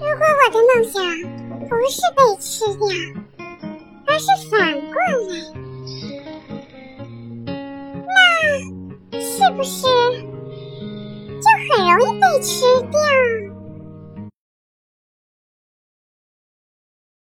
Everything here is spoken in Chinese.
如果我的梦想不是被吃掉而是反过来那是不是就很容易被吃掉？